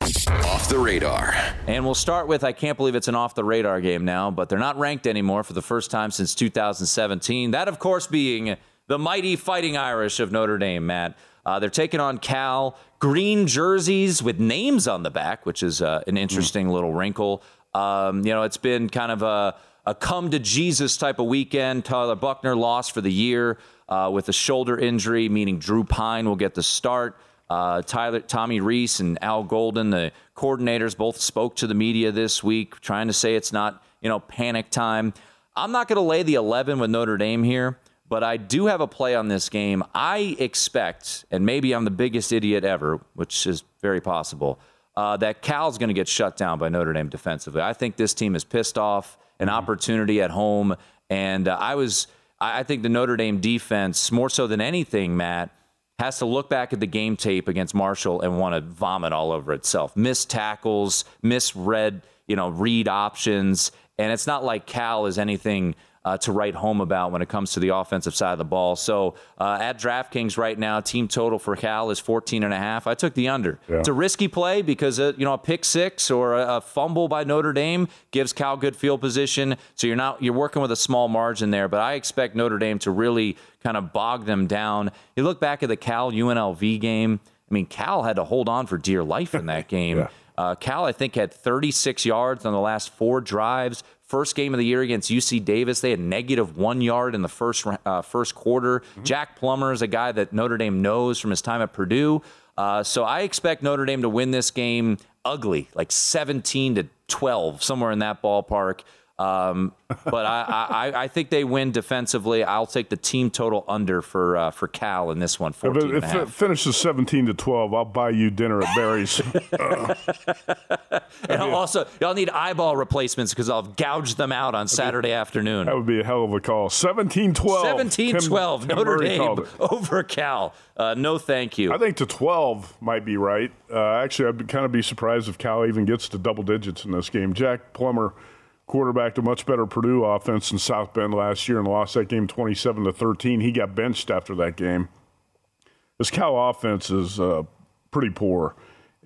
Off the radar. And we'll start with I can't believe it's an off the radar game now, but they're not ranked anymore for the first time since 2017. That, of course, being the mighty Fighting Irish of Notre Dame, Matt. Uh, they're taking on Cal. Green jerseys with names on the back, which is uh, an interesting mm. little wrinkle. Um, you know, it's been kind of a, a, come to Jesus type of weekend. Tyler Buchner lost for the year uh, with a shoulder injury, meaning Drew Pyne will get the start. Uh, Tyler, Tommy Rees, and Al Golden, the coordinators, both spoke to the media this week, trying to say it's not you know panic time. I'm not going to lay the 11 with Notre Dame here, but I do have a play on this game. I expect, and maybe I'm the biggest idiot ever, which is very possible, uh, that Cal's going to get shut down by Notre Dame defensively. I think this team is pissed off an mm-hmm. opportunity at home, and uh, I was. I think the Notre Dame defense, more so than anything, Matt, has to look back at the game tape against Marshall and want to vomit all over itself. Missed tackles, misread, you know, read options, and it's not like Cal is anything uh, to write home about when it comes to the offensive side of the ball. So uh, at DraftKings right now, team total for Cal is 14 and a half. I took the under. Yeah. It's a risky play because uh, you know a pick six or a, a, fumble by Notre Dame gives Cal good field position. So you're not you're working with a small margin there, but I expect Notre Dame to really kind of bog them down. You look back at the Cal UNLV game. I mean, Cal had to hold on for dear life in that game. yeah. Uh, Cal, I think, had 36 yards on the last four drives. First game of the year against UC Davis, they had negative one yard in the first uh, first quarter. Mm-hmm. Jack Plummer is a guy that Notre Dame knows from his time at Purdue. Uh, so I expect Notre Dame to win this game ugly, like 17 to 12, somewhere in that ballpark. Um, but I, I, I, think they win defensively. I'll take the team total under for uh, for Cal in this one. 14 if it finishes 17 to 12, I'll buy you dinner at Barry's. uh, and I'll also, y'all need eyeball replacements because I'll gouge them out on Saturday afternoon. That would be a hell of a call. 17 12. 17 12. Notre Dame over Cal. Uh, no, thank you. I think to 12 might be right. Uh, actually, I'd kind of be surprised if Cal even gets to double digits in this game. Jack Plummer quarterbacked a much better Purdue offense in South Bend last year and lost that game 27 to 13. He got benched after that game. This Cal offense is uh, pretty poor.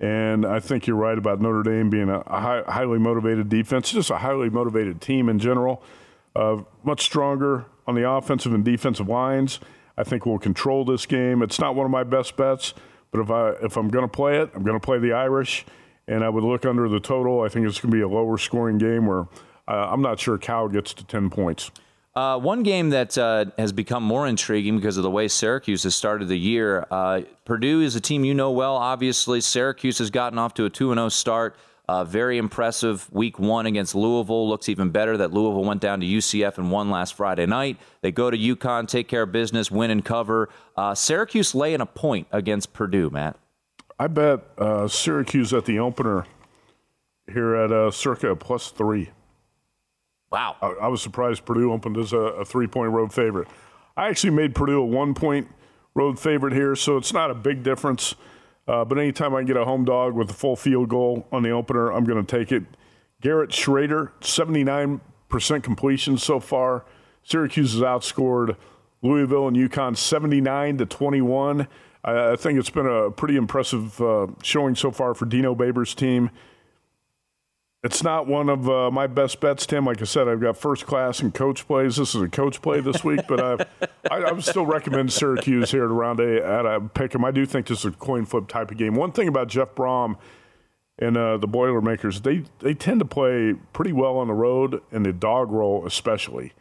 And I think you're right about Notre Dame being a, high, highly motivated defense, just a highly motivated team in general. Uh, much stronger on the offensive and defensive lines. I think we'll control this game. It's not one of my best bets, but if I if I'm going to play it, I'm going to play the Irish, and I would look under the total. I think it's going to be a lower scoring game where uh, I'm not sure Cal gets to 10 points. Uh, one game that uh, has become more intriguing because of the way Syracuse has started the year. Uh, Purdue is a team you know well, obviously. Syracuse has gotten off to a 2 0 start. Uh, very impressive week one against Louisville. Looks even better that Louisville went down to UCF and won last Friday night. They go to UConn, take care of business, win and cover. Uh, Syracuse laying a point against Purdue, Matt. I bet uh, Syracuse at the opener here at Circa plus three. Wow. I, I, was surprised Purdue opened as a, a three point road favorite. I actually made Purdue a one point road favorite here, so it's not a big difference. Uh, but anytime I can get a home dog with a full field goal on the opener, I'm going to take it. Garrett Shrader, 79% completion so far. Syracuse has outscored Louisville and UConn 79 to 21. I, think it's been a pretty impressive uh, showing so far for Dino Babers' team. It's not one of uh, my best bets, Tim. Like I said, I've got first class and coach plays. This is a coach play this week, but I've, I, I would still recommend Syracuse here at round A at a pick 'em. I do think this is a coin flip type of game. One thing about Jeff Brohm and uh, the Boilermakers, they they tend to play pretty well on the road and the dog roll especially.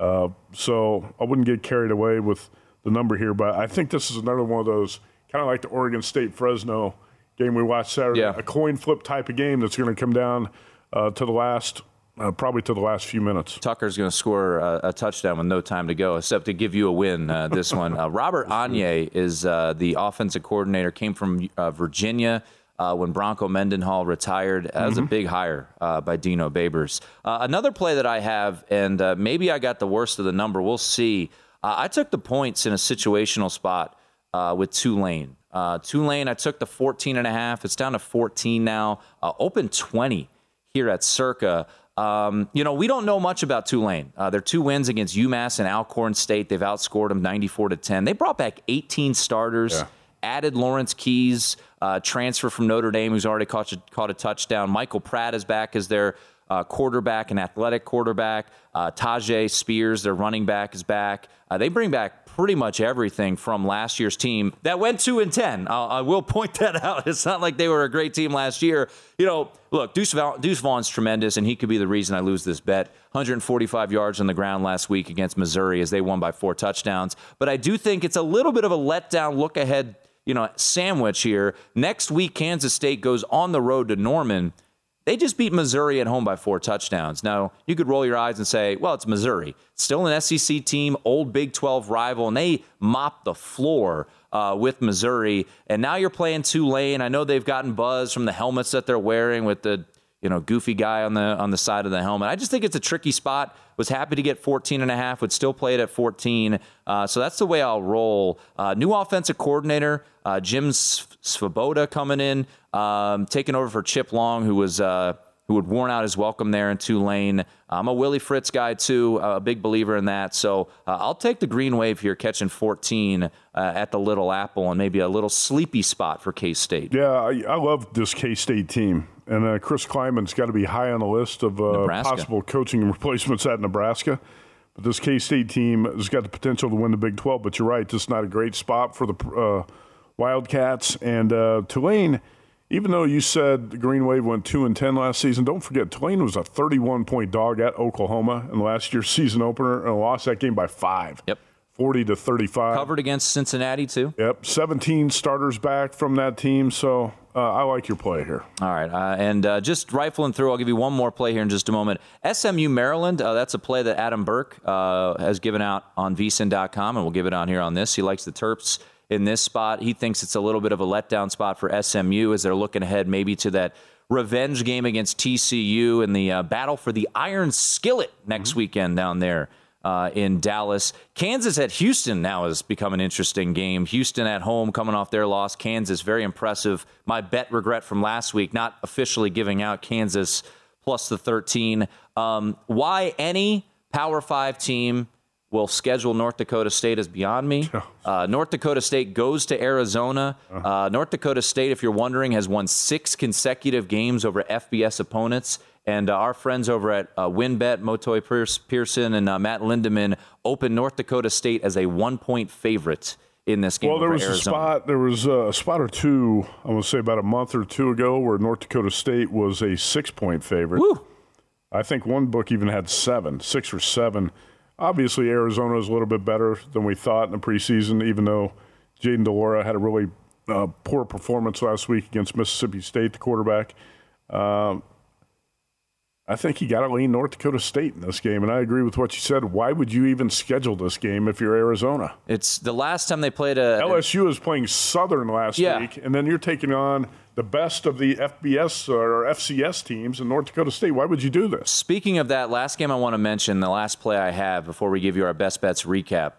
Uh, so I wouldn't get carried away with the number here, but I think this is another one of those kind of like the Oregon State Fresno game we watched Saturday, Yeah. a coin flip type of game that's going to come down uh, to the last, uh, probably to the last few minutes. Tucker's going to score a, a touchdown with no time to go, except to give you a win. Uh, this one, uh, Robert Anae is uh, the offensive coordinator. Came from uh, Virginia uh, when Bronco Mendenhall retired. That was a big hire uh, by Dino Babers. Uh, another play that I have, and uh, maybe I got the worst of the number. We'll see. Uh, I took the points in a situational spot uh, with Tulane. Uh, Tulane, I took the 14 and a half. It's down to 14 now. Uh, open 20 here at Circa. Um, you know, we don't know much about Tulane. Uh, their two wins against UMass and Alcorn State, they've outscored them 94 to 10. They brought back 18 starters, added Lawrence Keys, uh, transfer from Notre Dame, who's already caught a, caught a touchdown. Michael Pratt is back as their uh, quarterback, an athletic quarterback. Uh, Tyjae Spears, their running back, is back. Uh, they bring back pretty much everything from last year's team that went two and ten. I'll, I will point that out. It's not like they were a great team last year. You know, look, Deuce, Deuce Vaughn's tremendous, and he could be the reason I lose this bet. 145 yards on the ground last week against Missouri as they won by four touchdowns. But I do think it's a little bit of a letdown look ahead. You know, sandwich here. Next week, Kansas State goes on the road to Norman. They just beat Missouri at home by four touchdowns. Now, you could roll your eyes and say, well, it's Missouri. Still an SEC team, old Big 12 rival, and they mopped the floor uh, with Missouri. And now you're playing Tulane. I know they've gotten buzz from the helmets that they're wearing with the you know goofy guy on the on the side of the helmet. I just think it's a tricky spot. Was happy to get 14 and a half. Would still play it at 14. Uh, so that's the way I'll roll. Uh, new offensive coordinator uh, Jim Svoboda coming in, um, taking over for Chip Long, who was uh, who had worn out his welcome there in Tulane. I'm a Willie Fritz guy too, a big believer in that. So uh, I'll take the green wave here, catching 14 uh, at the Little Apple, and maybe a little sleepy spot for K State. Yeah, I, I love this K State team. And uh, Chris Klieman's got to be high on the list of uh, possible coaching replacements at Nebraska. But this K State team has got the potential to win the Big 12. But you're right, this is not a great spot for the uh, Wildcats. And uh, Tulane, even though you said the Green Wave went 2 and 10 last season, don't forget Tulane was a 31 point dog at Oklahoma in last year's season opener and lost that game by five. Yep. 40 to 35. Covered against Cincinnati too. Yep. 17 starters back from that team. So uh, I like your play here. All right, uh, and uh, just rifling through, I'll give you one more play here in just a moment. SMU Maryland, uh, that's a play that Adam Burke uh, has given out on vsin.com, and we'll give it on here on this. He likes the Terps in this spot. He thinks it's a little bit of a letdown spot for SMU as they're looking ahead maybe to that revenge game against TCU and the uh, battle for the Iron Skillet next weekend down there uh, in Dallas. Kansas at Houston now has become an interesting game. Houston at home coming off their loss. Kansas, very impressive. My bet regret from last week, not officially giving out Kansas plus the 13. Um, why any Power Five team will schedule North Dakota State is beyond me. Uh, North Dakota State goes to Arizona. Uh, North Dakota State, if you're wondering, has won six consecutive games over FBS opponents. And uh, our friends over at uh, WynnBET, Motoi Pierce- Pearson and uh, Matt Lindeman, open North Dakota State as a one-point favorite in this game. Well, there was a spot. There was a spot or two. I want to say about a month or two ago, where North Dakota State was a six-point favorite. Woo. I think one book even had seven, six or seven. Obviously, Arizona is a little bit better than we thought in the preseason, even though Jayden de Laura had a really uh, poor performance last week against Mississippi State, the quarterback. Um, I think you got to lean North Dakota State in this game, and I agree with what you said. Why would you even schedule this game if you're Arizona? It's the last time they played a. LSU is playing Southern last Yeah. week, and then you're taking on the best of the FBS or FCS teams in North Dakota State. Why would you do this? Speaking of that, last game I want to mention, the last play I have before we give you our best bets recap.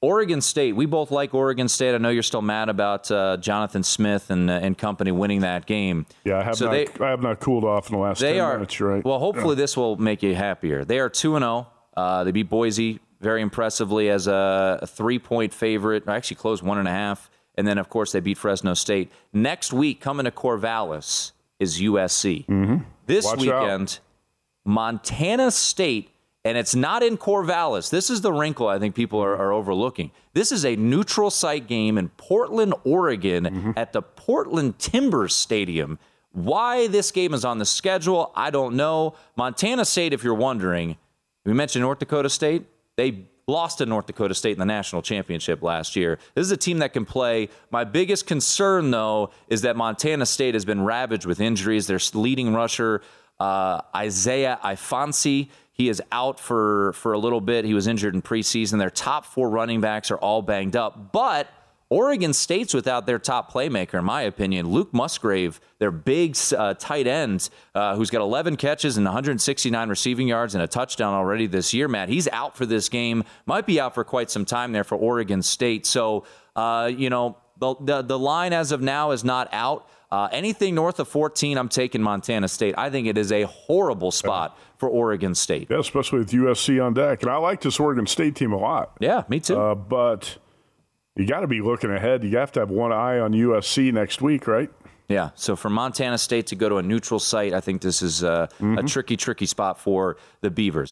Oregon State, we both like Oregon State. I know you're still mad about uh, Jonathan Smith and, uh, and company winning that game. Yeah, I have, so not, they, I have not cooled off in the last they 10 are, minutes, right? Well, hopefully yeah. this will make you happier. They are 2 0. Uh, they beat Boise very impressively as a, a three point favorite. I actually, closed one and a half. And then, of course, they beat Fresno State. Next week, coming to Corvallis is USC. Mm-hmm. This Watch weekend, out. Montana State and it's not in Corvallis. This is the wrinkle I think people are, are overlooking. This is a neutral site game in Portland, Oregon, mm-hmm. at the Portland Timbers Stadium. Why this game is on the schedule, I don't know. Montana State, if you're wondering, we mentioned North Dakota State. They lost to North Dakota State in the national championship last year. This is a team that can play. My biggest concern, though, is that Montana State has been ravaged with injuries. Their leading rusher, uh, Isaiah Ifanse, he is out for, for a little bit. He was injured in preseason. Their top four running backs are all banged up. But Oregon State's without their top playmaker, in my opinion. Luke Musgrave, their big uh, tight end, uh, who's got 11 catches and 169 receiving yards and a touchdown already this year, Matt. He's out for this game. Might be out for quite some time there for Oregon State. So, uh, you know, the, the, the line as of now is not out. Uh, anything north of 14, I'm taking Montana State. I think it is a horrible spot for Oregon State. Yeah, especially with USC on deck. And I like this Oregon State team a lot. Yeah, me too. Uh, but you got to be looking ahead. You have to have one eye on USC next week, right? Yeah. So for Montana State to go to a neutral site, I think this is uh, mm-hmm. a tricky, tricky spot for the Beavers.